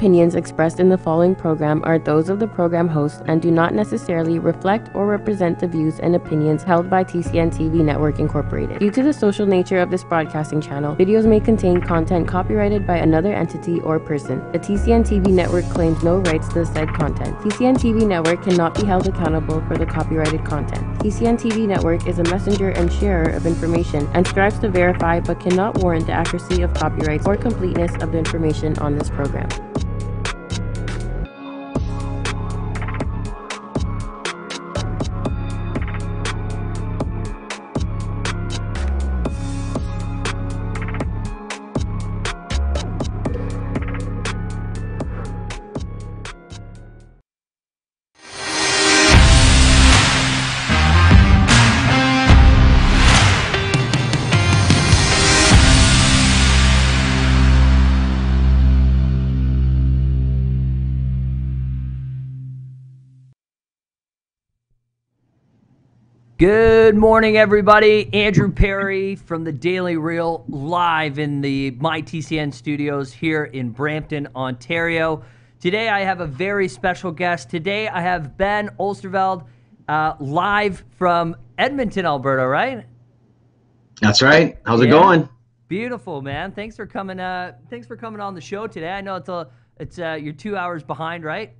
opinions expressed in the following program are those of the program host and do not necessarily reflect or represent the views and opinions held by TCN TV Network Incorporated. Due to the social nature of this broadcasting channel, videos may contain content copyrighted by another entity or person. The TCN TV Network claims no rights to the said content. TCN TV Network cannot be held accountable for the copyrighted content. TCN TV Network is a messenger and sharer of information and strives to verify but cannot warrant the accuracy of copyrights or completeness of the information on this program. Good morning, everybody. Andrew Perry from the Daily Reel, live in the MyTCN studios here in Brampton, Ontario. Today, I have a very special guest. Today, I have Ben Oosterveld, uh, live from Edmonton, Alberta. Right? That's right. How's it going? Beautiful, man. Thanks for coming. Uh, thanks for coming on the show today. I know it's a, it's uh, you're two hours behind, right?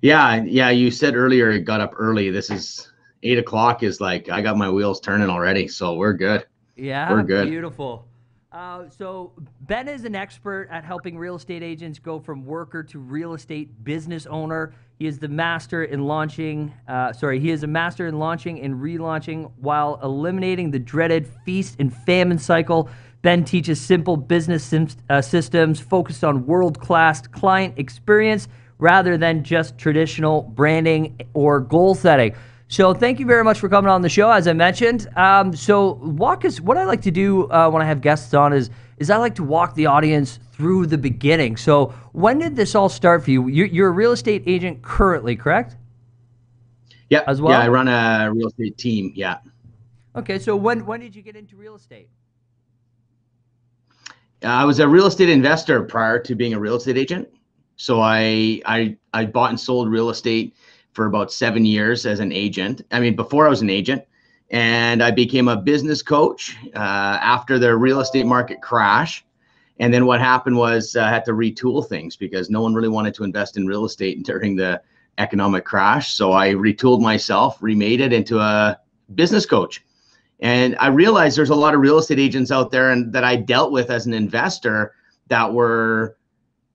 Yeah, yeah. You said earlier it got up early. This is eight o'clock. Is like I got my wheels turning already, so we're good. Yeah, We're good. Beautiful. Uh, so Ben is an expert at helping real estate agents go from worker to real estate business owner. He is the master in launching. Uh, sorry, he is a master in launching and relaunching while eliminating the dreaded feast and famine cycle. Ben teaches simple business sim- uh, systems focused on world-class client experience rather than just traditional branding or goal setting. So thank you very much for coming on the show, as I mentioned. Um, so walk us. What I like to do uh, when I have guests on is is I like to walk the audience through the beginning. So when did this all start for you? You're, you're a real estate agent currently, correct? Yeah, As well? Yeah, I run a real estate team. Yeah. Okay. So when when did you get into real estate? Uh, I was a real estate investor prior to being a real estate agent. So I I I bought and sold real estate for about seven years as an agent. I mean, before I was an agent, and I became a business coach uh, after the real estate market crash. And then what happened was uh, I had to retool things because no one really wanted to invest in real estate during the economic crash. So I retooled myself, remade it into a business coach. And I realized there's a lot of real estate agents out there and that I dealt with as an investor that were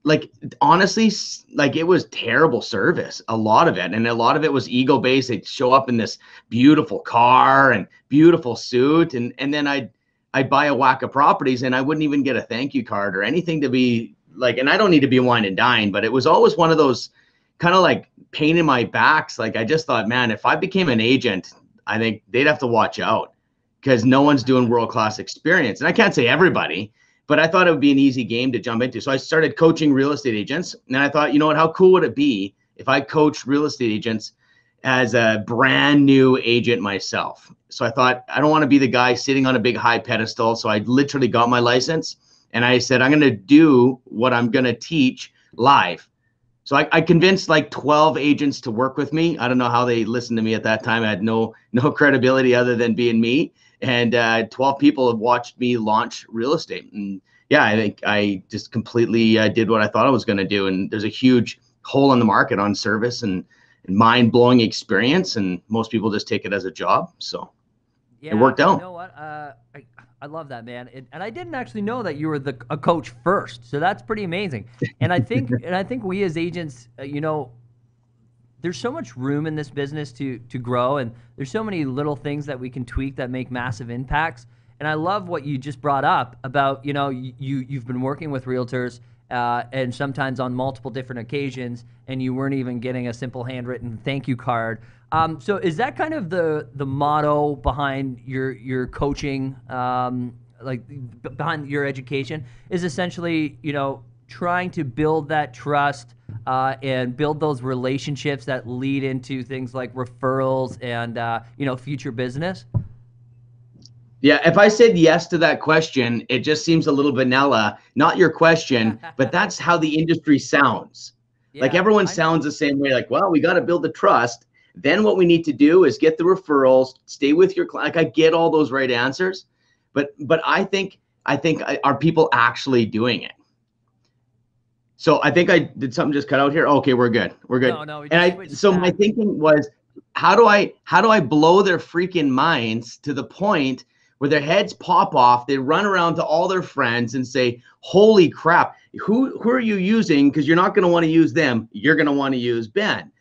like honestly like it was terrible service a lot of it and a lot of it was ego based. They'd show up in this beautiful car and beautiful suit and and then i'd i'd buy a whack of properties and i wouldn't even get a thank you card or anything to be like and i don't need to be wine and dine but it was always one of those kind of like pain in my backs. Like i just thought man if i became an agent i think they'd have to watch out because no one's doing world class experience. And i can't say everybody but I thought it would be an easy game to jump into. So I started coaching real estate agents. And I thought, you know what, how cool would it be if I coached real estate agents as a brand new agent myself? So I thought, I don't want to be the guy sitting on a big high pedestal. So I literally got my license and I said, I'm going to do what I'm going to teach live. So I, I convinced like 12 agents to work with me. I don't know how they listened to me at that time. I had no no credibility other than being me and uh, 12 people have watched me launch real estate and yeah i think i just completely uh, did what i thought i was going to do and there's a huge hole in the market on service and, and mind-blowing experience and most people just take it as a job so Yeah, it worked out. You know what? Uh, I, I love that, man. It, and I didn't actually know that you were the a coach first, so that's pretty amazing. And I think and I think we as agents, uh, you know, there's so much room in this business to to grow, and there's so many little things that we can tweak that make massive impacts. And I love what you just brought up about you know you you- you've been working with realtors. Uh, and sometimes on multiple different occasions, and you weren't even getting a simple handwritten thank you card. Um, so is that kind of the the motto behind your your coaching, um, like behind your education? Is essentially you know trying to build that trust uh, and build those relationships that lead into things like referrals and uh, you know future business. Yeah, if I said yes to that question, it just seems a little vanilla. Not your question, but that's how the industry sounds. Yeah, like everyone sounds the same way. Like, well, we got to build the trust. Then what we need to do is get the referrals, stay with your client. Like I get all those right answers, but but I think I think are people actually doing it? So I think I did something just cut out here. Okay, we're good. We're good. No, no. and I so my thinking was, how do I how do I blow their freaking minds to the point where their heads pop off? They run around to all their friends and say, "Holy crap! Who who are you using? Because you're not going to want to use them. You're going to want to use Ben."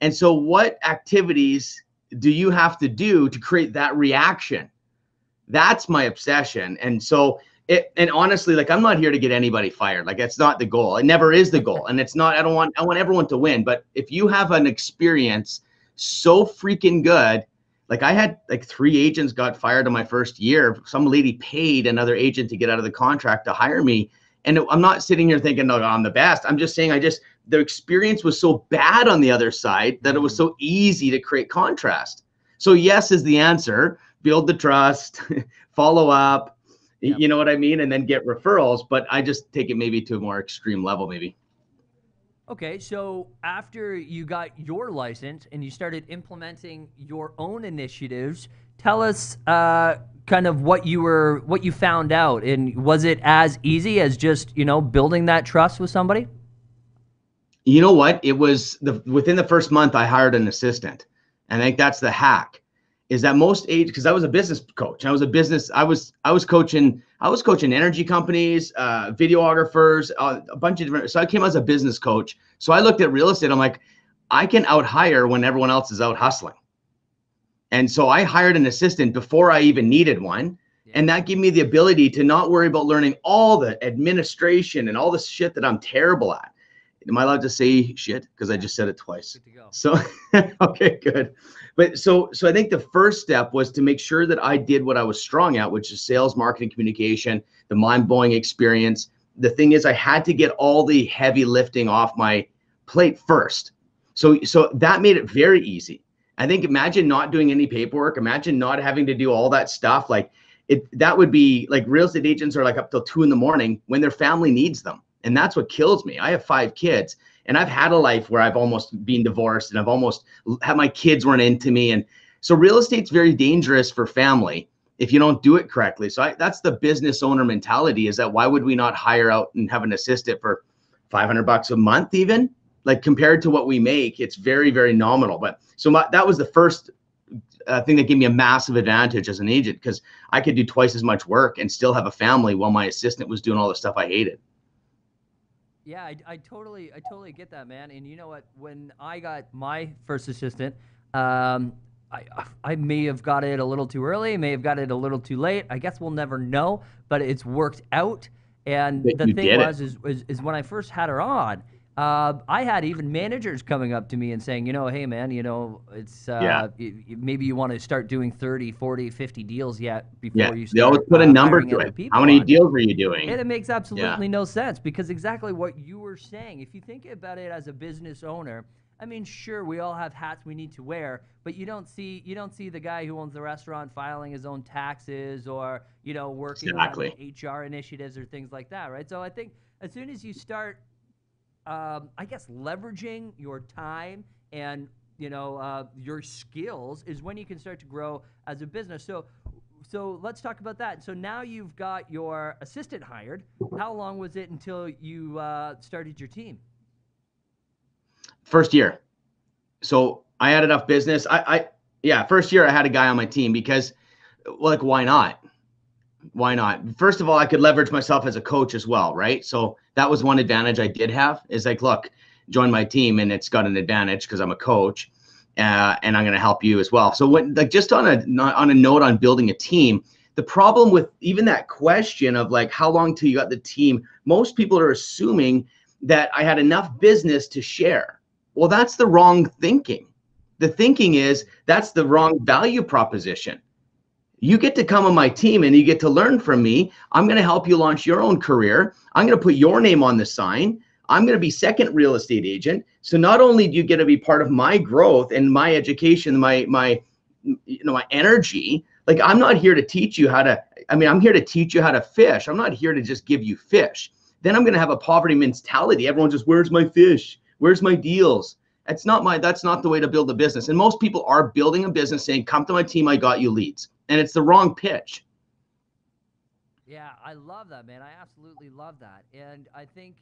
And so, what activities do you have to do to create that reaction? That's my obsession. And so it, and honestly, like I'm not here to get anybody fired. Like that's not the goal. It never is the goal. And it's not, I don't want, I want everyone to win. But if you have an experience so freaking good, like I had like three agents got fired in my first year. Some lady paid another agent to get out of the contract to hire me. And I'm not sitting here thinking, no, I'm the best. I'm just saying I just the experience was so bad on the other side that it was mm-hmm. so easy to create contrast. So yes is the answer. Build the trust, follow up, Yep. You know what I mean? And then get referrals. But I just take it maybe to a more extreme level, maybe. Okay, so after you got your license and you started implementing your own initiatives, tell us uh, kind of what you were, what you found out, and was it as easy as just you know building that trust with somebody? You know what? It was the within the first month I hired an assistant. I think that's the hack is that most age because I was a business coach. I was a business. I was I was coaching. I was coaching energy companies, uh, videographers, uh, a bunch of different. So I came as a business coach. So I looked at real estate. I'm like, I can out hire when everyone else is out hustling. And so I hired an assistant before I even needed one. And that gave me the ability to not worry about learning all the administration and all the shit that I'm terrible at. Am I allowed to say shit? Because I just said it twice. So okay, good but so so i think the first step was to make sure that i did what i was strong at which is sales marketing communication the mind-blowing experience. The thing is i had to get all the heavy lifting off my plate first. So so that made it very easy. I think imagine not doing any paperwork. Imagine not having to do all that stuff. Like it that would be like real estate agents are like up till two in the morning when their family needs them. And that's what kills me. I have five kids and I've had a life where I've almost been divorced and I've almost had my kids weren't into me. And so real estate's very dangerous for family if you don't do it correctly. So I, that's the business owner mentality is that why would we not hire out and have an assistant for 500 bucks a month even? Like compared to what we make, it's very, very nominal. But so my, that was the first uh, thing that gave me a massive advantage as an agent because I could do twice as much work and still have a family while my assistant was doing all the stuff I hated. Yeah, I, I totally, I totally get that, man. And you know what? When I got my first assistant, um, I, I may have got it a little too early, may have got it a little too late. I guess we'll never know, but it's worked out. And but the thing was, is, is, is when I first had her on, uh, I had even managers coming up to me and saying, you know, hey, man, you know, it's uh, yeah. It, maybe you want to start doing 30, 40, 50 deals yet before yeah. you start. They always put uh, a number to it. How many deals were you doing? And it makes absolutely yeah. no sense because exactly what you were saying, if you think about it as a business owner, I mean, sure, we all have hats we need to wear, but you don't see you don't see the guy who owns the restaurant filing his own taxes or you know working exactly. on HR initiatives or things like that, right? So I think as soon as you start um, I guess leveraging your time and you know uh, your skills is when you can start to grow as a business. So, so let's talk about that. So now you've got your assistant hired. How long was it until you uh, started your team? First year. So I had enough business. I, I yeah, first year I had a guy on my team because, like, why not? Why not? First of all, I could leverage myself as a coach as well, right? So that was one advantage I did have is like, look, join my team and it's got an advantage because I'm a coach uh, and I'm going to help you as well. So when like just on a on a note on building a team, the problem with even that question of like how long till you got the team, most people are assuming that I had enough business to share. Well, that's the wrong thinking. The thinking is that's the wrong value proposition you get to come on my team and you get to learn from me. I'm going to help you launch your own career. I'm going to put your name on the sign. I'm going to be second real estate agent. So not only do you get to be part of my growth and my education, my my you know my energy, Like I'm not here to teach you how to. I mean, I'm here to teach you how to fish. I'm not here to just give you fish. Then I'm going to have a poverty mentality. Everyone just, where's my fish? Where's my deals? That's not my. That's not the way to build a business. And most people are building a business saying, "Come to my team. I got you leads," and it's the wrong pitch. Yeah, I love that, man. I absolutely love that, and I think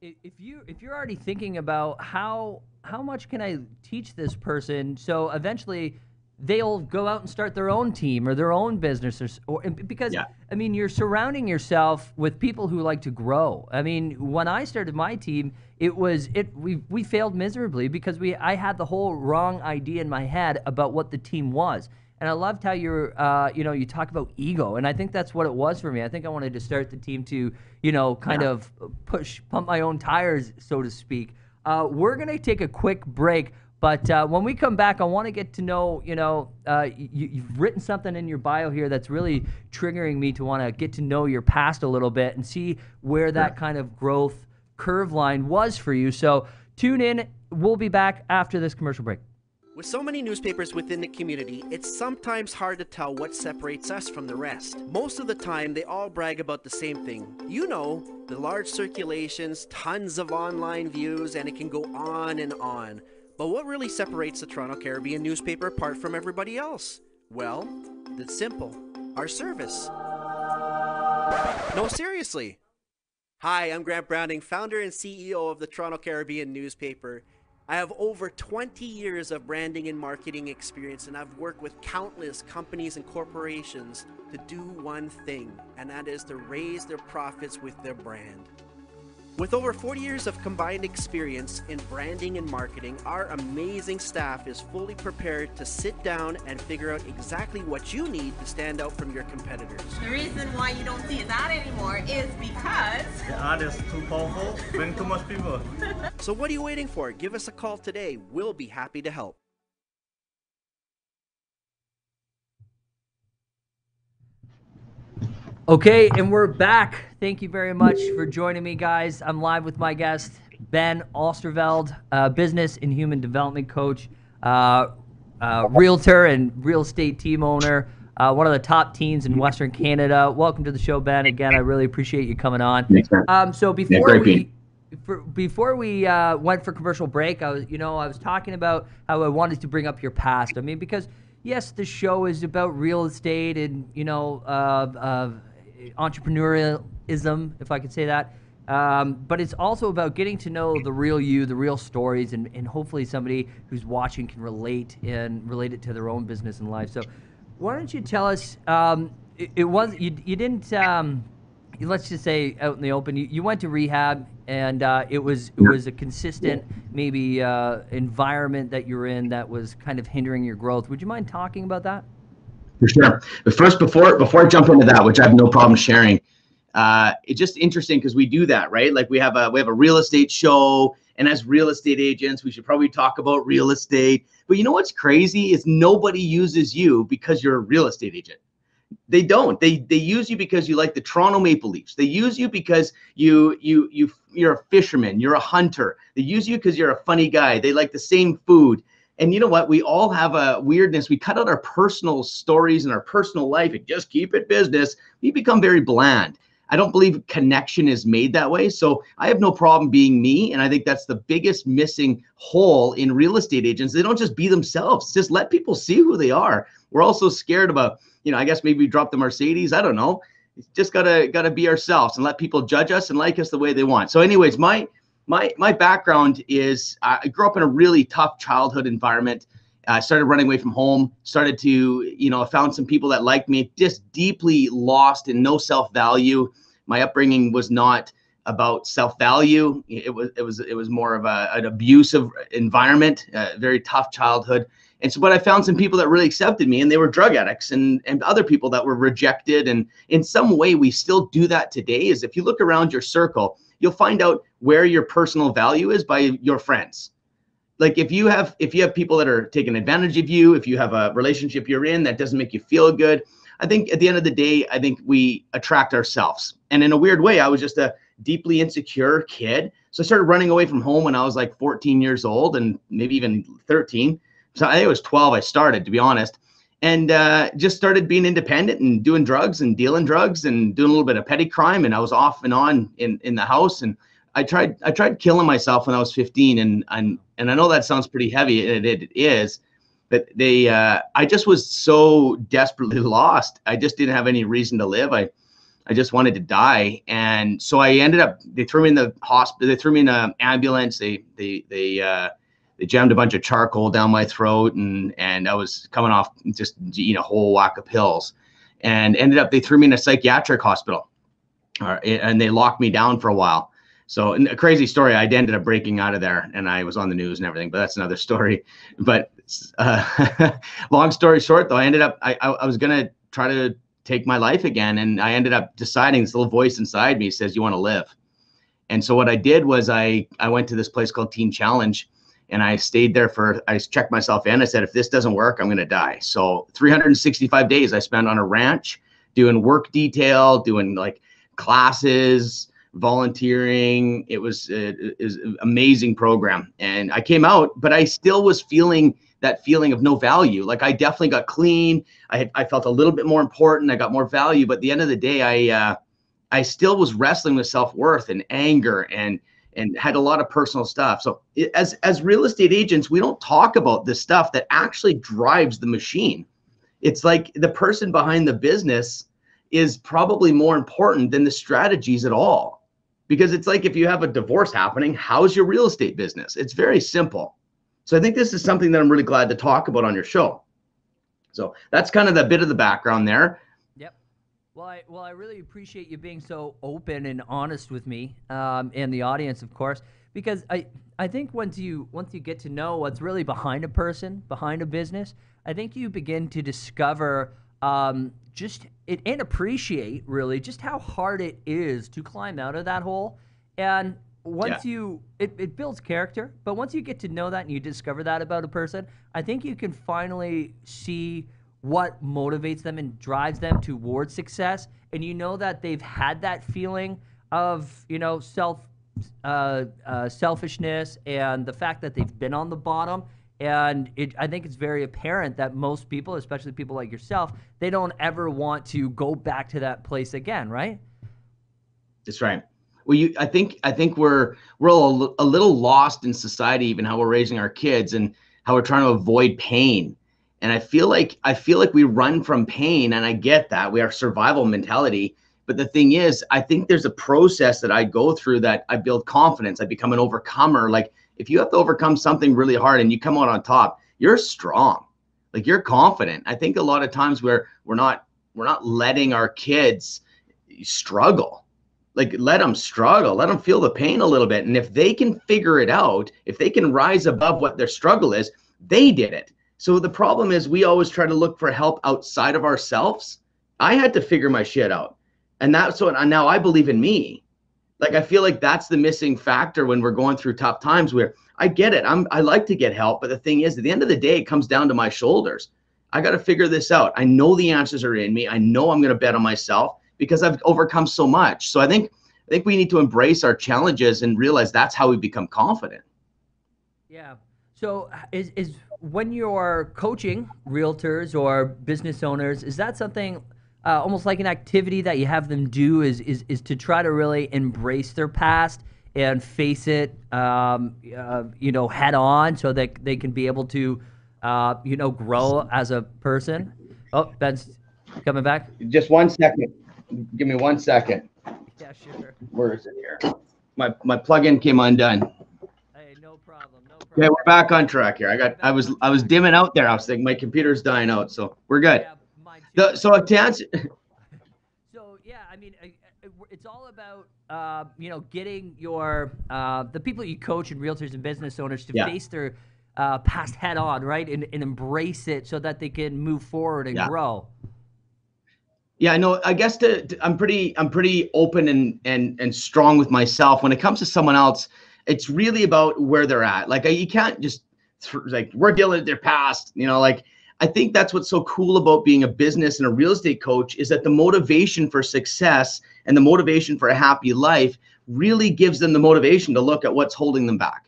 if you if you're already thinking about how how much can I teach this person, so eventually they'll go out and start their own team or their own business or, or because yeah. I mean you're surrounding yourself with people who like to grow. I mean, when I started my team, it was it we we failed miserably because we I had the whole wrong idea in my head about what the team was. And I loved how you're, uh, you know, you talk about ego, and I think that's what it was for me. I think I wanted to start the team to, you know, kind yeah. of push, pump my own tires, so to speak. Uh, we're gonna take a quick break, but uh, when we come back, I want to get to know, you know, uh, you, have written something in your bio here that's really triggering me to want to get to know your past a little bit and see where that kind of growth curve line was for you. So tune in. We'll be back after this commercial break. With so many newspapers within the community, it's sometimes hard to tell what separates us from the rest. Most of the time, they all brag about the same thing. You know, the large circulations, tons of online views, and it can go on and on. But what really separates the Toronto Caribbean newspaper apart from everybody else? Well, it's simple our service. No, seriously. Hi, I'm Grant Browning, founder and CEO of the Toronto Caribbean newspaper. I have over 20 years of branding and marketing experience, and I've worked with countless companies and corporations to do one thing, and that is to raise their profits with their brand. With over 40 years of combined experience in branding and marketing, our amazing staff is fully prepared to sit down and figure out exactly what you need to stand out from your competitors. The reason why you don't see that anymore is because the ad is too powerful, bring too much people. so what are you waiting for? Give us a call today. We'll be happy to help. Okay, and we're back. Thank you very much for joining me, guys. I'm live with my guest, Ben Oosterveld, uh, business and human development coach, uh, uh, realtor and real estate team owner, uh, one of the top teams in Western Canada. Welcome to the show, Ben. Again, I really appreciate you coming on. Um, so before we for, before we uh, went for commercial break, I was, you know, I was talking about how I wanted to bring up your past. I mean, because yes, the show is about real estate and you know, uh, entrepreneurialism, if I could say that. Um, but it's also about getting to know the real you, the real stories, and, and hopefully somebody who's watching can relate and relate it to their own business and life. So, why don't you tell us? Um, it, it, was you, you didn't. Um, let's just say out in the open, you, you went to rehab, and uh, it was it was a consistent maybe uh, environment that you're in that was kind of hindering your growth. Would you mind talking about that? For sure. But first, before before I jump into that, which I have no problem sharing, uh, it's just interesting because we do that, right? Like we have a we have a real estate show, and as real estate agents, we should probably talk about real estate. But you know what's crazy is nobody uses you because you're a real estate agent. They don't. They they use you because you like the Toronto Maple Leafs. They use you because you you you you're a fisherman. You're a hunter. They use you because you're a funny guy. They like the same food. And you know what? We all have a weirdness. We cut out our personal stories and our personal life and just keep it business. We become very bland. I don't believe connection is made that way. So I have no problem being me. And I think that's the biggest missing hole in real estate agents. They don't just be themselves, just let people see who they are. We're also scared about, you know, I guess maybe we drop the Mercedes. I don't know. Just gotta gotta be ourselves and let people judge us and like us the way they want. So, anyways, my my my background is uh, I grew up in a really tough childhood environment. I started running away from home. Started to you know found some people that liked me. Just deeply lost in no self value. My upbringing was not about self value. It was it was it was more of a, an abusive environment, a very tough childhood. And so, but I found some people that really accepted me, and they were drug addicts, and and other people that were rejected. And in some way, we still do that today. Is if you look around your circle, you'll find out where your personal value is by your friends. Like if you have if you have people that are taking advantage of you if you have a relationship you're in that doesn't make you feel good i think at the end of the day i think we attract ourselves. And in a weird way i was just a deeply insecure kid. So i started running away from home when i was like 14 years old and maybe even 13 so i think it was 12 i started to be honest and uh, just started being independent and doing drugs and dealing drugs and doing a little bit of petty crime. And I was off and on in, in the house. And I tried I tried killing myself when I was 15. And and and I know that sounds pretty heavy. It, it is, but they uh, I just was so desperately lost. I just didn't have any reason to live. I I just wanted to die. And so I ended up they threw me in the hospital. They threw me in an ambulance. They they they uh, they jammed a bunch of charcoal down my throat and and I was coming off just eating a whole whack of pills. And ended up they threw me in a psychiatric hospital and they locked me down for a while. So a crazy story i ended up breaking out of there and i was on the news and everything but that's another story. But uh, long story short though i ended up I, I was gonna try to take my life again and i ended up deciding this little voice inside me says you want to live? And so what i did was i i went to this place called teen challenge and I stayed there for I checked myself in. I said, if this doesn't work, I'm gonna die. So 365 days I spent on a ranch doing work detail, doing like classes, volunteering. It was it is an amazing program, and I came out, but I still was feeling that feeling of no value. Like I definitely got clean. I had I felt a little bit more important. I got more value, but at the end of the day, I uh, I still was wrestling with self worth and anger and and had a lot of personal stuff. So as as real estate agents, we don't talk about the stuff that actually drives the machine. It's like the person behind the business is probably more important than the strategies at all. Because it's like if you have a divorce happening, how's your real estate business? It's very simple. So I think this is something that I'm really glad to talk about on your show. So that's kind of the bit of the background there. Well, I, well, I really appreciate you being so open and honest with me um, and the audience, of course, because I, I think once you once you get to know what's really behind a person, behind a business, I think you begin to discover um, just it and appreciate really just how hard it is to climb out of that hole. And once yeah. you it, it builds character, but once you get to know that and you discover that about a person, I think you can finally see what motivates them and drives them towards success. And you know that they've had that feeling of you know self uh, uh, selfishness and the fact that they've been on the bottom. And it, i think it's very apparent that most people especially people like yourself they don't ever want to go back to that place again right? That's right. Well you i think i think we're we're a, a little lost in society even how we're raising our kids and how we're trying to avoid pain and I feel like I feel like we run from pain, and I get that we are survival mentality. But the thing is, I think there's a process that I go through that I build confidence. I become an overcomer. Like if you have to overcome something really hard and you come out on top, you're strong. Like you're confident. I think a lot of times we're we're not we're not letting our kids struggle. Like let them struggle, let them feel the pain a little bit. And if they can figure it out, if they can rise above what their struggle is, they did it so the problem is we always try to look for help outside of ourselves. I had to figure my shit out. And that's so now I believe in me. Like I feel like that's the missing factor when we're going through tough times where I get it. I'm I like to get help, but the thing is at the end of the day it comes down to my shoulders. I got to figure this out. I know the answers are in me. I know I'm going to bet on myself because I've overcome so much. So I think I think we need to embrace our challenges and realize that's how we become confident. Yeah. So is is when you're coaching realtors or business owners, is that something uh, almost like an activity that you have them do? Is is is to try to really embrace their past and face it, um, uh, you know, head on, so that they can be able to, uh, you know, grow as a person. Oh, Ben's coming back. Just one second. Give me one second. Yeah, sure. Where is it here? My my plug-in came undone. Okay, we're back on track here. I got, I was, I was dimming out there. I was thinking my computer's dying out, so we're good. Yeah, so to answer. so yeah, I mean, it's all about uh, you know getting your uh, the people you coach and realtors and business owners to yeah. face their uh, past head on, right, and, and embrace it so that they can move forward and yeah. grow. Yeah, I know. I guess to, to, I'm pretty, I'm pretty open and and and strong with myself when it comes to someone else it's really about where they're at. Like you can't just like we're dealing with their past, you know, like I think that's what's so cool about being a business and a real estate coach is that the motivation for success and the motivation for a happy life really gives them the motivation to look at what's holding them back.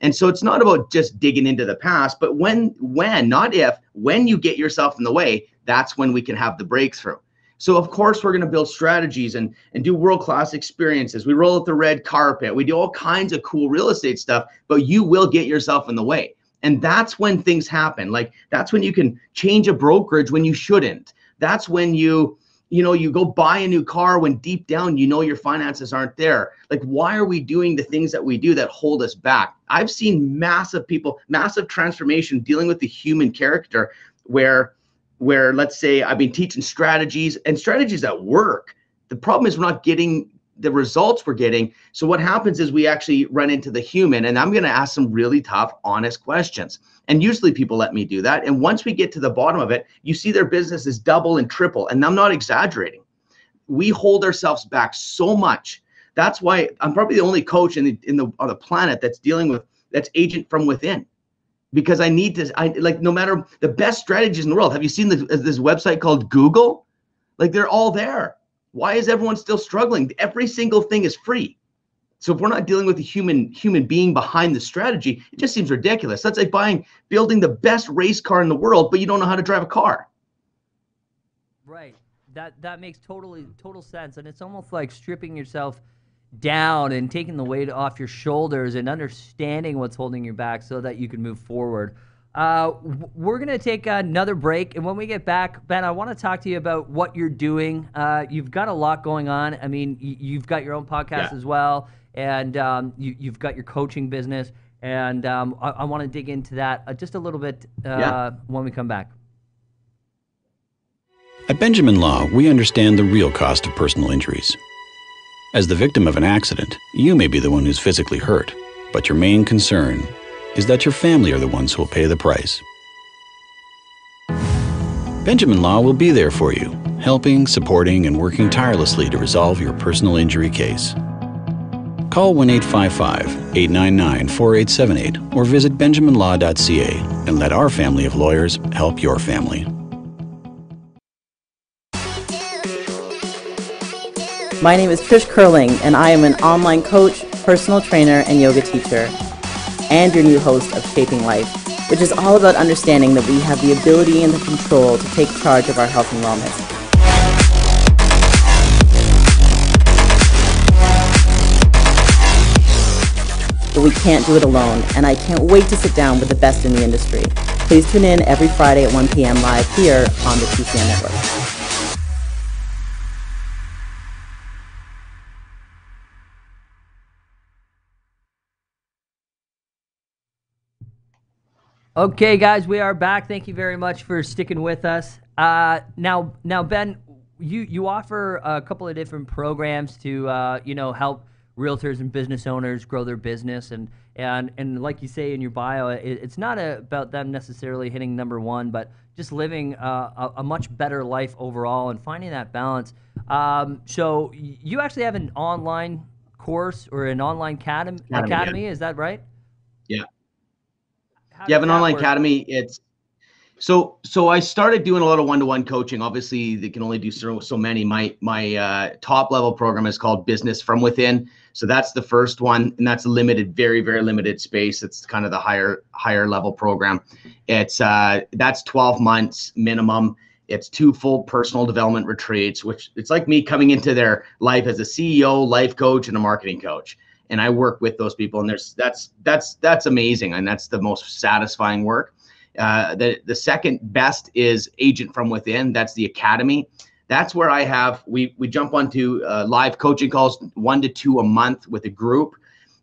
And so it's not about just digging into the past, but when, when, not if, when you get yourself in the way, that's when we can have the breakthrough. So of course we're going to build strategies and and do world class experiences. We roll out the red carpet. We do all kinds of cool real estate stuff, but you will get yourself in the way. And that's when things happen. Like that's when you can change a brokerage when you shouldn't. That's when you you know you go buy a new car when deep down you know your finances aren't there like why are we doing the things that we do that hold us back i've seen massive people massive transformation dealing with the human character where where let's say I've been teaching strategies and strategies that work. The problem is we're not getting the results we're getting. So what happens is we actually run into the human and I'm going to ask some really tough, honest questions. And usually people let me do that. And once we get to the bottom of it, you see their business is double and triple. And I'm not exaggerating. We hold ourselves back so much. That's why I'm probably the only coach in the, in the on the planet that's dealing with that's agent from within because I need to. I like no matter the best strategies in the world. Have you seen the, this website called Google? Like they're all there. Why is everyone still struggling? Every single thing is free. So if we're not dealing with the human human being behind the strategy, it just seems ridiculous. That's like buying building the best race car in the world, but you don't know how to drive a car. Right. That that makes totally total sense, and it's almost like stripping yourself down and taking the weight off your shoulders and understanding what's holding you back so that you can move forward. Uh, we're going to take another break. And when we get back, Ben, I want to talk to you about what you're doing. Uh, you've got a lot going on. I mean, you've got your own podcast yeah. as well, and um, you, have got your coaching business. And um, I, I want to dig into that uh, just a little bit uh, yeah. when we come back. At Benjamin Law, we understand the real cost of personal injuries. As the victim of an accident, you may be the one who's physically hurt, but your main concern is that your family are the ones who will pay the price. Benjamin Law will be there for you, helping, supporting, and working tirelessly to resolve your personal injury case. Call 1 855 899 4878 or visit benjaminlaw.ca and let our family of lawyers help your family. My name is Trish Curling, and I am an online coach, personal trainer, and yoga teacher, and your new host of Shaping Life, which is all about understanding that we have the ability and the control to take charge of our health and wellness. But we can't do it alone, and I can't wait to sit down with the best in the industry. Please tune in every Friday at 1 p.m. live here on the TCN Network. Okay, guys, we are back. Thank you very much for sticking with us. Uh, now, now, Ben, you you offer a couple of different programs to uh, you know help realtors and business owners grow their business, and and and like you say in your bio, it, it's not a, about them necessarily hitting number one, but just living uh, a, a, much better life overall and finding that balance. Um, so you actually have an online course or an online academy, academy, academy is that right? You have an online work? academy. It's so so I started doing a lot of one-to-one coaching. Obviously, they can only do so, so many. My my uh, top level program is called Business from Within. So that's the first one, and that's limited, very very limited space. It's kind of the higher higher level program. It's uh, that's 12 months minimum. It's two full personal development retreats, which it's like me coming into their life as a CEO, life coach, and a marketing coach and I work with those people, and there's that's that's that's amazing, and that's the most satisfying work. Uh, the the second best is Agent from Within. That's the academy. That's where I have we we jump onto uh, live coaching calls, one to two a month with a group.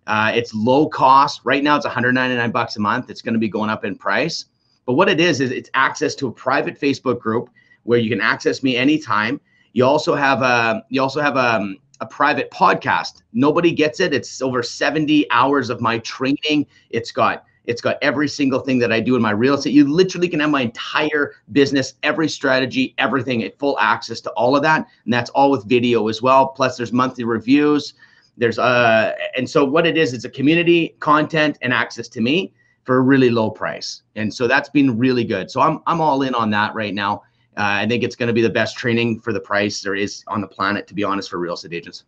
Uh, it's low cost. Right now, it's 199 bucks a month. It's going to be going up in price. But what it is is it's access to a private Facebook group where you can access me anytime. You also have a you also have a um, a private podcast. Nobody gets it. It's over 70 hours of my training. It's got it's got every single thing that I do in my real estate. You literally can have my entire business, every strategy, everything at full access to all of that. And that's all with video as well. Plus there's monthly reviews. There's uh and so what it is, it's a community, content, and access to me for a really low price. And so that's been really good. So I'm I'm all in on that right now. Uh, I think it's going to be the best training for the price there is on the planet, to be honest, for real estate agents.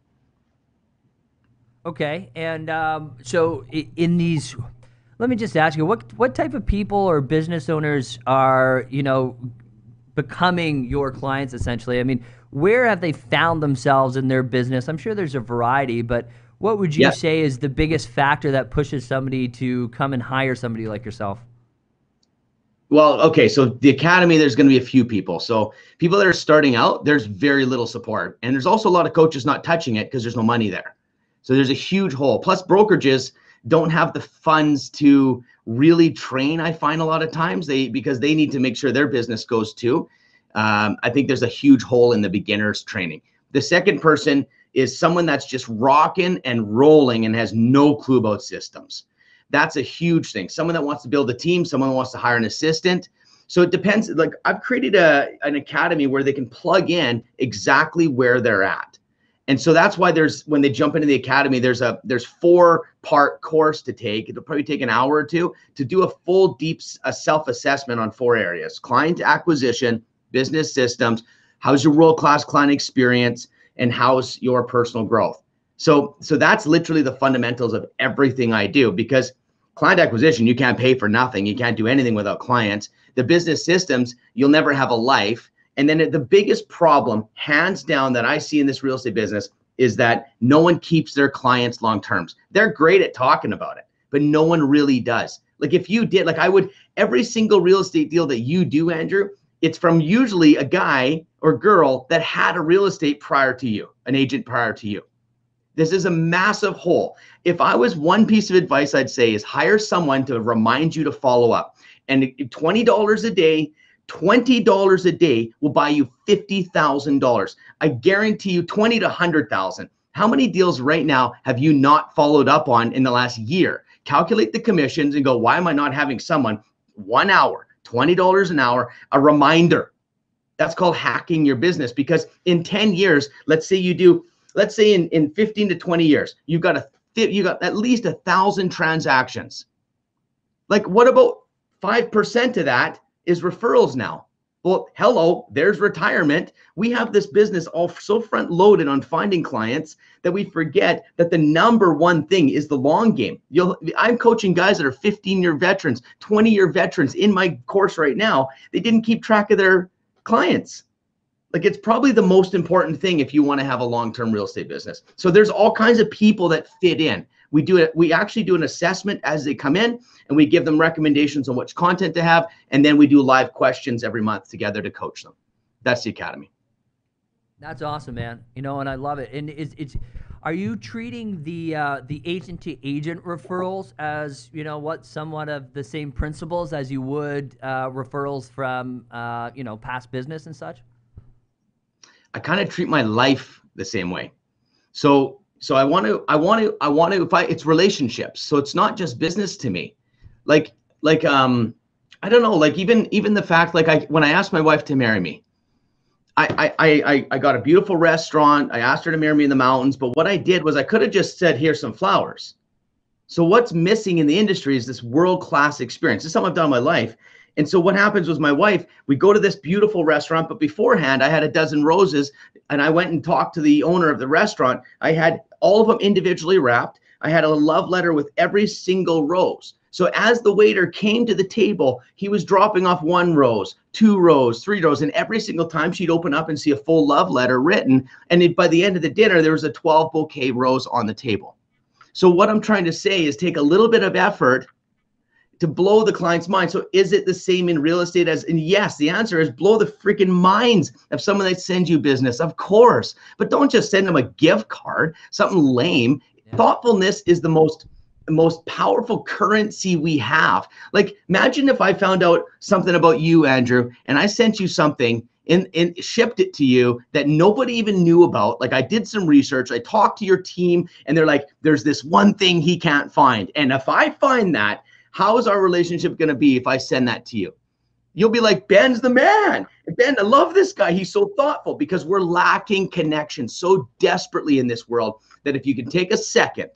Okay, and um, so in these, Let me just ask you what what type of people or business owners are you know becoming your clients essentially? I mean, where have they found themselves in their business? I'm sure there's a variety, but what would you Yeah. say is the biggest factor that pushes somebody to come and hire somebody like yourself? Well, okay, so the academy, there's going to be a few people. So people that are starting out, there's very little support, and there's also a lot of coaches not touching it because there's no money there. So there's a huge hole. Plus, brokerages don't have the funds to really train. I find a lot of times they because they need to make sure their business goes too. Um, I think there's a huge hole in the beginners training. The second person is someone that's just rocking and rolling and has no clue about systems. That's a huge thing. Someone that wants to build a team, someone wants to hire an assistant. So it depends. Like I've created a an academy where they can plug in exactly where they're at. And so that's why there's when they jump into the academy, there's a there's four part course to take. It'll probably take an hour or two to do a full deep a self assessment on four areas: client acquisition, business systems, how's your world class client experience, and how's your personal growth. So so that's literally the fundamentals of everything I do because client acquisition you can't pay for nothing. You can't do anything without clients. The business systems you'll never have a life. And then the biggest problem, hands down, that I see in this real estate business is that no one keeps their clients long terms. They're great at talking about it, but no one really does. Like if you did, like I would, every single real estate deal that you do, Andrew, it's from usually a guy or girl that had a real estate prior to you, an agent prior to you. This is a massive hole. If I was one piece of advice, I'd say is hire someone to remind you to follow up. And $20 a day, $20 a day will buy you $50,000. I guarantee you 20 to 100,000. How many deals right now have you not followed up on in the last year? Calculate the commissions and go, why am I not having someone one hour, $20 an hour, a reminder? That's called hacking your business because in 10 years, let's say you do, let's say in, in 15 to 20 years, you've got a you got at least a thousand transactions. Like what about 5% of that is referrals now? Well, hello, there's retirement. We have this business all so front loaded on finding clients that we forget that the number one thing is the long game. You'll, I'm coaching guys that are 15 year veterans, 20 year veterans in my course right now. They didn't keep track of their clients. Like it's probably the most important thing if you want to have a long-term real estate business. So there's all kinds of people that fit in. We do it. We actually do an assessment as they come in, and we give them recommendations on which content to have, and then we do live questions every month together to coach them. That's the academy. That's awesome, man. You know, and I love it. And it's, it's are you treating the uh, the agent to agent referrals as you know what somewhat of the same principles as you would uh, referrals from uh, you know past business and such? I kind of treat my life the same way. So so I want to I want to I want to if I it's relationships. So it's not just business to me. Like like um I don't know like even even the fact like I when I asked my wife to marry me, I I I I got a beautiful restaurant. I asked her to marry me in the mountains, but what I did was I could have just said here's some flowers. So what's missing in the industry is this world-class experience. This is something I've done in my life. And so what happens was my wife, we go to this beautiful restaurant, but beforehand I had a dozen roses and I went and talked to the owner of the restaurant. I had all of them individually wrapped. I had a love letter with every single rose. So as the waiter came to the table, he was dropping off one rose, two rose, three rose, and every single time she'd open up and see a full love letter written. And it, by the end of the dinner, there was a 12 bouquet rose on the table. So what I'm trying to say is take a little bit of effort to blow the client's mind. So is it the same in real estate as and yes, the answer is blow the freaking minds of someone that sends you business. Of course. But don't just send them a gift card, something lame. Yeah. Thoughtfulness is the most most powerful currency we have. Like imagine if I found out something about you, Andrew, and I sent you something and, and shipped it to you that nobody even knew about. Like I did some research, I talked to your team, and they're like, there's this one thing he can't find. And if I find that, how is our relationship going to be if I send that to you? You'll be like, Ben's the man. Ben, I love this guy. He's so thoughtful because we're lacking connection so desperately in this world that if you can take a second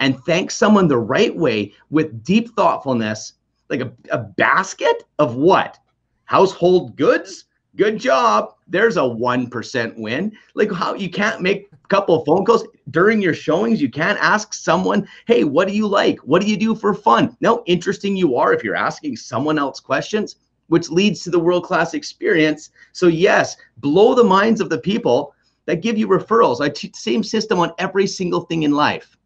and thank someone the right way with deep thoughtfulness, like a, a basket of what? Household goods? Good job. There's a 1% win. Like how you can't make couple phone calls during your showings. You can't ask someone, "Hey, what do you like? What do you do for fun?" No, interesting you are if you're asking someone else questions, which leads to the world class experience. So yes, blow the minds of the people that give you referrals. I teach same system on every single thing in life.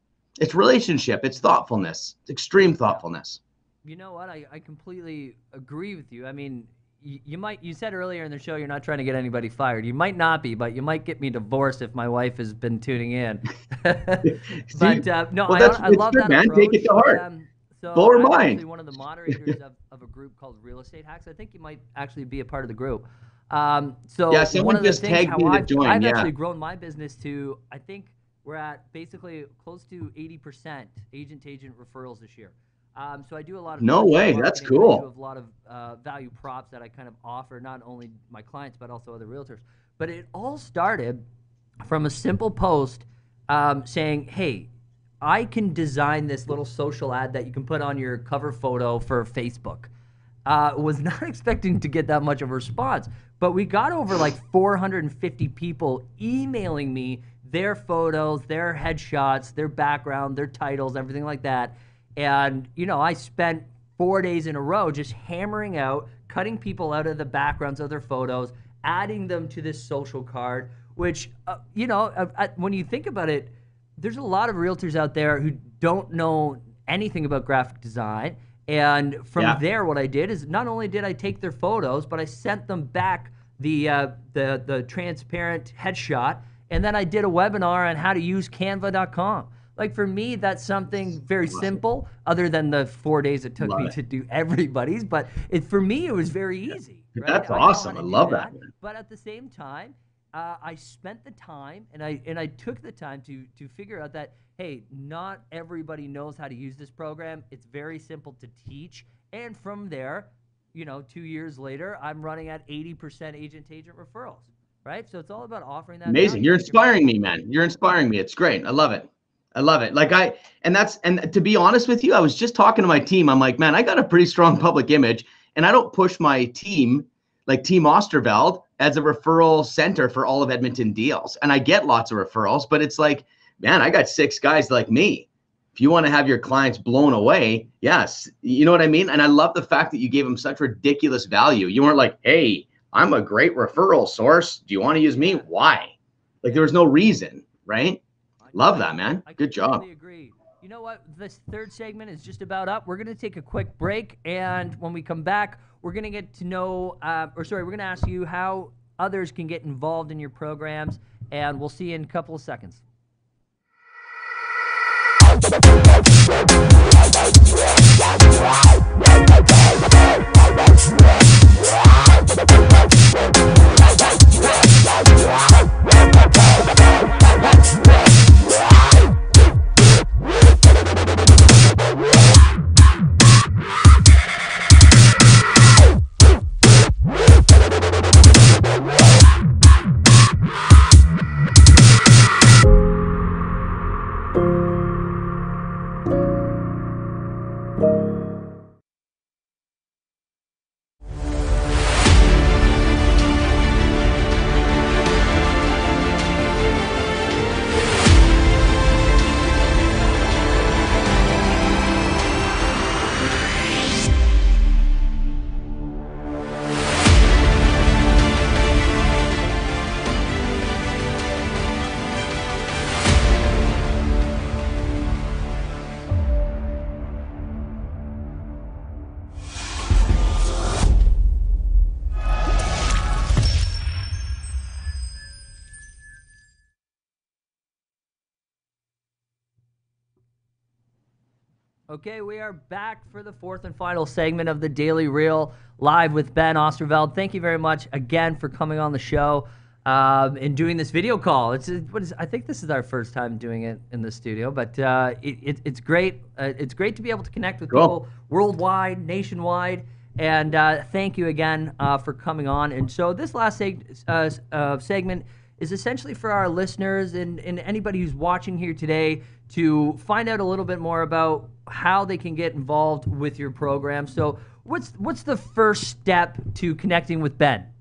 It's relationship. It's thoughtfulness. It's extreme thoughtfulness. You know what? I, I completely agree with you. I mean, you, you might you said earlier in the show you're not trying to get anybody fired. You might not be, but you might get me divorced if my wife has been tuning in. but uh, no, well, I, I love good, that man. approach. Take it to heart. Um, so Blow her I'm mind. one of the moderators of, of a group called Real Estate Hacks. I think you might actually be a part of the group. Um, so Yeah, someone one of the just things tagged me to I've, join, I've yeah. actually grown my business to I think we're at basically close to 80% agent to agent referrals this year. Um, so I do a lot of No way, that's marketing, I cool. do a lot of uh, value props that I kind of offer not only my clients but also other realtors. But it all started from a simple post um, saying, "Hey, I can design this little social ad that you can put on your cover photo for Facebook." Uh, was not expecting to get that much of a response, but we got over like 450 people emailing me their photos, their headshots, their background, their titles, everything like that. And you know, I spent four days in a row just hammering out, cutting people out of the backgrounds of their photos, adding them to this social card. Which, uh, you know, uh, uh, when you think about it, there's a lot of realtors out there who don't know anything about graphic design. And from Yeah. there, what I did is not only did I take their photos, but I sent them back the uh, the the transparent headshot, and then I did a webinar on how to use Canva.com. Like for me, that's something very simple, other than the four days it took Love me it. to do everybody's. But it for me, it was very easy. Dude, right? that's I awesome. I love that, man. But at the same time, uh, I spent the time and I and I took the time to to figure out that hey, not everybody knows how to use this program. It's very simple to teach, and from there, you know, two years later, I'm running at 80% agent to agent referrals. Right, so it's all about offering that. Amazing. value You're inspiring me, man. You're inspiring me. It's great. I love it. I love it. Like I and that's and to be honest with you, I was just talking to my team. I'm like, man, I got a pretty strong public image, and I don't push my team like Team Osterveld as a referral center for all of Edmonton deals. And I get lots of referrals, but it's like, man, I got six guys like me. If you want to have your clients blown away, yes, you know what I mean. And I love the fact that you gave them such ridiculous value. You weren't like, hey, I'm a great referral source. Do you want to use me? Why? Like there was no reason, right? Love that, man. I Good job. completely agree. You know what? This third segment is just about up. We're going to take a quick break, and when we come back, we're going to get to know, uh, or sorry, we're going to ask you how others can get involved in your programs, and we'll see you in a couple of seconds. Okay, we are back for the fourth and final segment of the Daily Reel live with Ben Osterveld. Thank you very much again for coming on the show um, and doing this video call. It's what is I think this is our first time doing it in the studio, but uh, it, it, it's great. Uh, it's great to be able to connect with Cool. people worldwide, nationwide. And uh, thank you again uh, for coming on. And so this last seg- uh, uh, segment is essentially for our listeners and, and anybody who's watching here today to find out a little bit more about how they can get involved with your program. So what's what's the first step to connecting with Ben?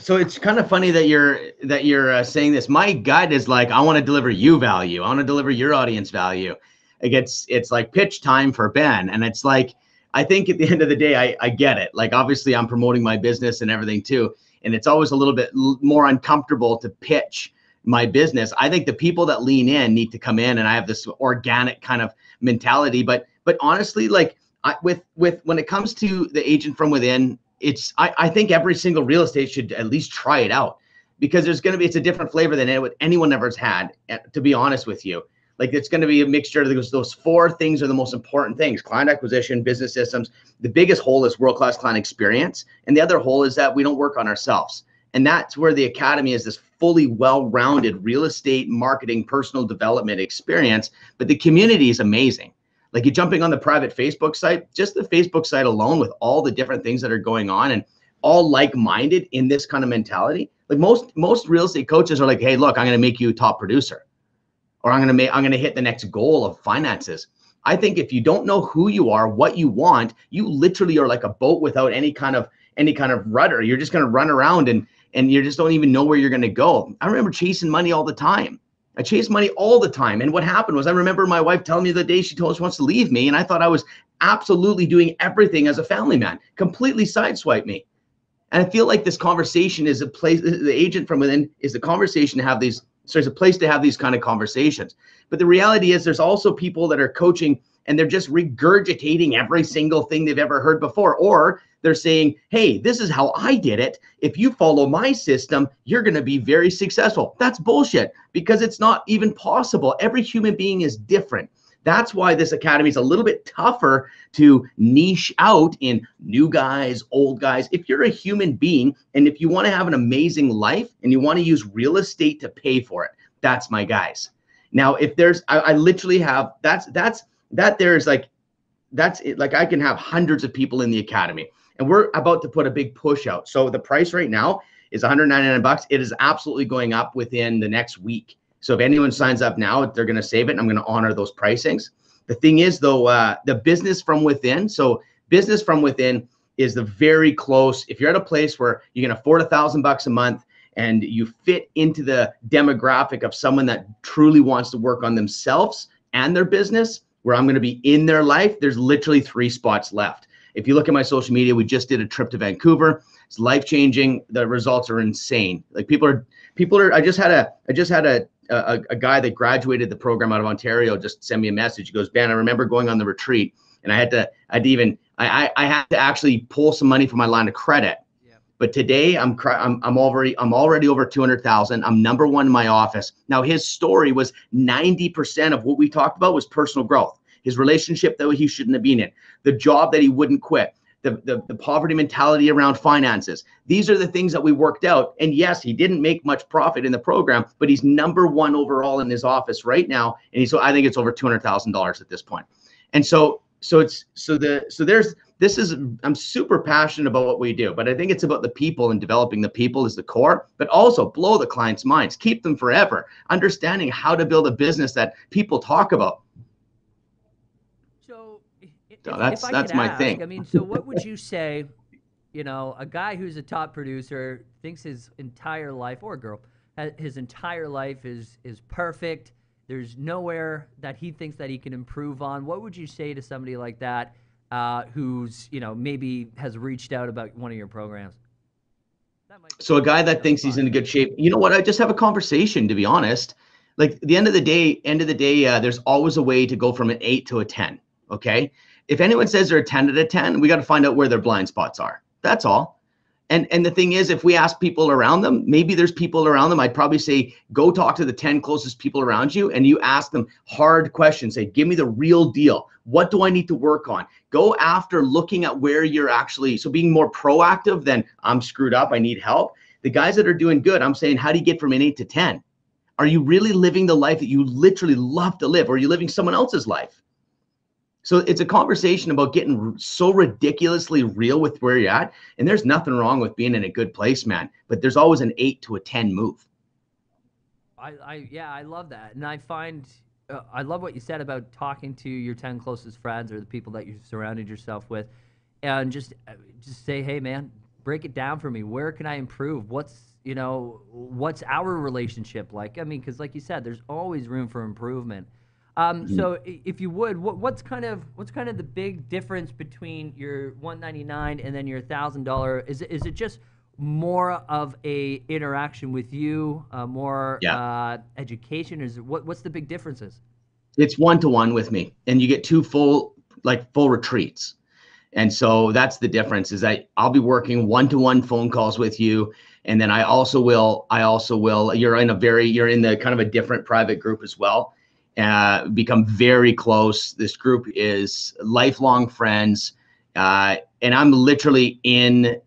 so it's kind of funny that you're that you're uh, saying this. My gut is like, I want to deliver you value. I want to deliver your audience value. It gets it's like pitch time for Ben, and it's like I think at the end of the day, I I get it. Like obviously, I'm promoting my business and everything too, and it's always a little bit more uncomfortable to pitch my business. I think the people that lean in need to come in, and I have this organic kind of mentality. But but honestly, like I, with with when it comes to the agent from within it's I, I think every single real estate should at least try it out because there's going to be it's a different flavor than anyone, anyone ever's had eh, to be honest with you like it's going to be a mixture of those those four things are the most important things client acquisition business systems the biggest hole is world class client experience and the other hole is that we don't work on ourselves and that's where the academy is this fully well-rounded real estate marketing personal development experience but the community is amazing like you're jumping on the private Facebook site, just the Facebook site alone with all the different things that are going on and all like-minded in this kind of mentality. Like most most real estate coaches are like, "Hey, look, I'm going to make you a top producer." Or I'm going to make I'm going to hit the next goal of finances. I think if you don't know who you are, what you want, you literally are like a boat without any kind of any kind of rudder. You're just going to run around and and you just don't even know where you're going to go. I remember chasing money all the time. I chased money all the time. And what happened was I remember my wife telling me the day she told us she wants to leave me. And I thought I was absolutely doing everything as a family man, completely sideswiped me. And I feel like this conversation is a place, the agent from within is the conversation to have these, so there's a place to have these kind of conversations. But the reality is there's also people that are coaching and they're just regurgitating every single thing they've ever heard before. Or they're saying, hey, this is how I did it. If you follow my system, you're going to be very successful. That's bullshit because it's not even possible. Every human being is different. That's why this academy is a little bit tougher to niche out in new guys, old guys. If you're a human being and if you want to have an amazing life and you want to use real estate to pay for it, that's my guys. Now, if there's, I, I literally have that's that's that there's like that's it. Like I can have hundreds of people in the academy and we're about to put a big push out. So the price right now is 199 bucks. It is absolutely going up within the next week. So if anyone signs up now, they're going to save it, and I'm going to honor those pricings. The thing is, though, uh, the business from within. So business from within is the very close. If you're at a place where you can afford a thousand bucks a month and you fit into the demographic of someone that truly wants to work on themselves and their business, where I'm going to be in their life, there's literally three spots left. If you look at my social media, we just did a trip to Vancouver. It's life changing. The results are insane. Like people are people are. I just had a I just had a a, a guy that graduated the program out of Ontario just send me a message. He goes, Ben, I remember going on the retreat and I had to I had to even I I, I had to actually pull some money from my line of credit. But today I'm I'm I'm already I'm already over 200,000. I'm number 1 in my office. Now his story was 90% of what we talked about was personal growth his relationship that he shouldn't have been in, the job that he wouldn't quit, the, the, the poverty mentality around finances. These are the things that we worked out. And yes, he didn't make much profit in the program, but he's number one overall in his office right now. And he's, I think it's over $200,000 at this point. And so, so it's, so the, so there's, this is, I'm super passionate about what we do, but I think it's about the people and developing the people is the core, but also blow the client's minds, keep them forever, understanding how to build a business that people talk about so that's that's my ask, thing. I mean, so what would you say? You know, a guy who's a top producer thinks his entire life, or a girl, his entire life is is perfect. There's nowhere that he thinks that he can improve on. What would you say to somebody like that, uh, who's you know maybe has reached out about one of your programs? So a guy that thinks he's in good shape, you know what? I just have a conversation. To be honest, like the end of the day, end of the day, uh, there's always a way to go from an eight to a ten. Okay, if anyone says they're a 10 out of 10, we got to find out where their blind spots are. That's all. And and the thing is, if we ask people around them, maybe there's people around them. I'd probably say, go talk to the 10 closest people around you and you ask them hard questions. Say, give me the real deal. What do I need to work on? Go after looking at where you're actually so being more proactive than I'm screwed up, I need help. The guys that are doing good, I'm saying, how do you get from an eight to 10? Are you really living the life that you literally love to live? Or are you living someone else's life? So it's a conversation about getting so ridiculously real with where you're at. And there's nothing wrong with being in a good place, man. But there's always an eight to a 10 move. I, I yeah, I love that. And I find, uh, I love what you said about talking to your 10 closest friends or the people that you've surrounded yourself with. And just, uh, just say, hey, man, break it down for me. Where can I improve? What's you know what's our relationship like? I mean, because like you said, there's always room for improvement. Um, Mm-hmm. so if you would, what, what's kind of what's kind of the big difference between your 199 and then your thousand dollar? Is it is it just more of a interaction with you, uh, more Yeah. uh, education? Is what what's the big differences? it's one to one with me and you get two full like full retreats and so that's the difference is that i'll be working one to one phone calls with you and then i also will i also will you're in a very you're in the kind of a different private group as well uh, become very close this group is lifelong friends uh, and i'm literally in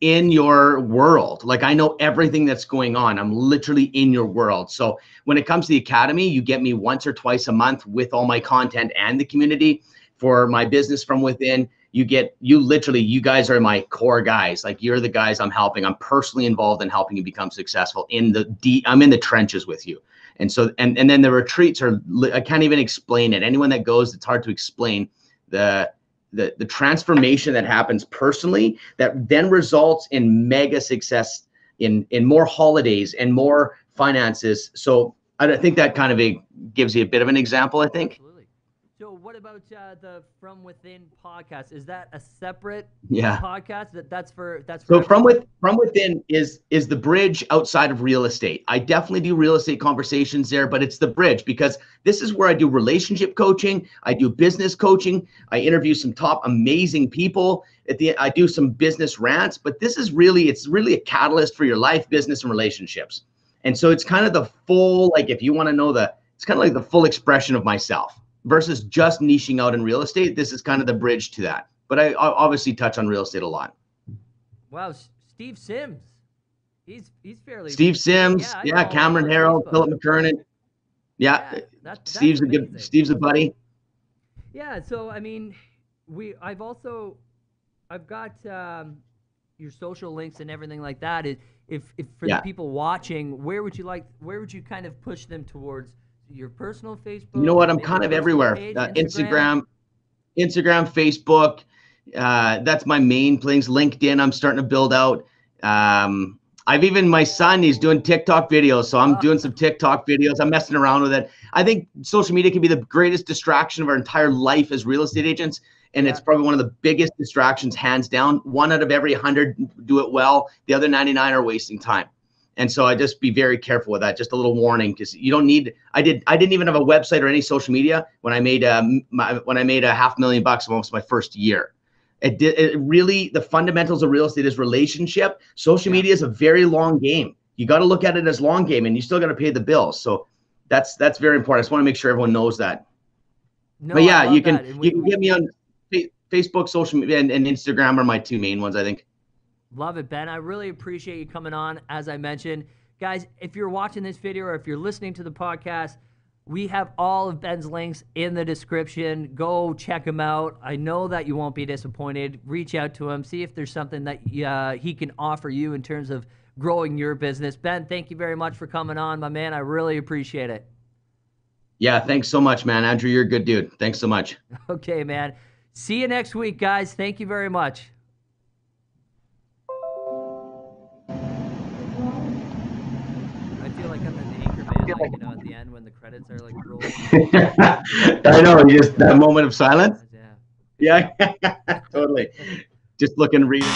in your world like i know everything that's going on i'm literally in your world so when it comes to the academy, you get me once or twice a month with all my content and the community for my business from within. You get you literally, you guys are my core guys. Like you're the guys I'm helping. I'm personally involved in helping you become successful in the deep. I'm in the trenches with you. And so, and and then the retreats are, I can't even explain it. Anyone that goes, it's hard to explain the the the transformation that happens personally that then results in mega success in in more holidays and more finances. So I think that kind of a, gives you a bit of an example. I think. Absolutely. So what about uh, the From Within podcast? Is that a separate Yeah. podcast? That that's for that's for So from with from within is is the bridge outside of real estate. I definitely do real estate conversations there, but it's the bridge because this is where I do relationship coaching, I do business coaching, I interview some top amazing people. At the I do some business rants, but this is really it's really a catalyst for your life, business, and relationships. And so it's kind of the full like if you want to know the it's kind of like the full expression of myself versus just niching out in real estate. This is kind of the bridge to that. But I, I obviously touch on real estate a lot. Wow, Steve Sims. He's he's fairly Steve Sims, Yeah, yeah, Cameron on Herold, Philip McKernan. Yeah, that- that's Steve's a good. Steve's a buddy. Yeah, so I mean, we I've also I've got um, your social links and everything like that. If if, if for Yeah. the people watching, where would you like where would you kind of push them towards your personal Facebook? You know what? I'm kind of everywhere. page, Uh, Instagram, Instagram, Facebook. Uh, that's my main things. LinkedIn, I'm starting to build out. Um, I've even my son, he's doing TikTok videos, so I'm Ah. doing some TikTok videos. I'm messing around with it. I think social media can be the greatest distraction of our entire life as real estate agents, and it's probably one of the biggest distractions, hands down. One out of every hundred do it well. The other 99 are wasting time. And so I just be very careful with that. Just a little warning because you don't need. I did. I didn't even have a website or any social media when I made um my, when I made a half million bucks almost my first year. It did. It really the fundamentals of real estate is relationship. Social media is a very long game. You got to look at it as long game, and you still got to pay the bills. So that's that's very important. I just want to make sure everyone knows that. No, but yeah, you can we- you can get me on Facebook, social media, and, and Instagram are my two main ones. I think. Love it, Ben. I really appreciate you coming on. As I mentioned, guys, if you're watching this video or if you're listening to the podcast, we have all of Ben's links in the description. Go check him out. I know that you won't be disappointed. Reach out to him, see if there's something that uh, he can offer you in terms of growing your business. Ben, thank you very much for coming on, my man. I really appreciate it. Yeah, thanks so much, man. Andrew, you're a good dude. Thanks so much. Okay, man. See you next week, guys. Thank you very much. Anchor like, you know, at the end when the credits are like rolling. I know, just that moment of silence. Yeah. Yeah, totally. Just looking, reading.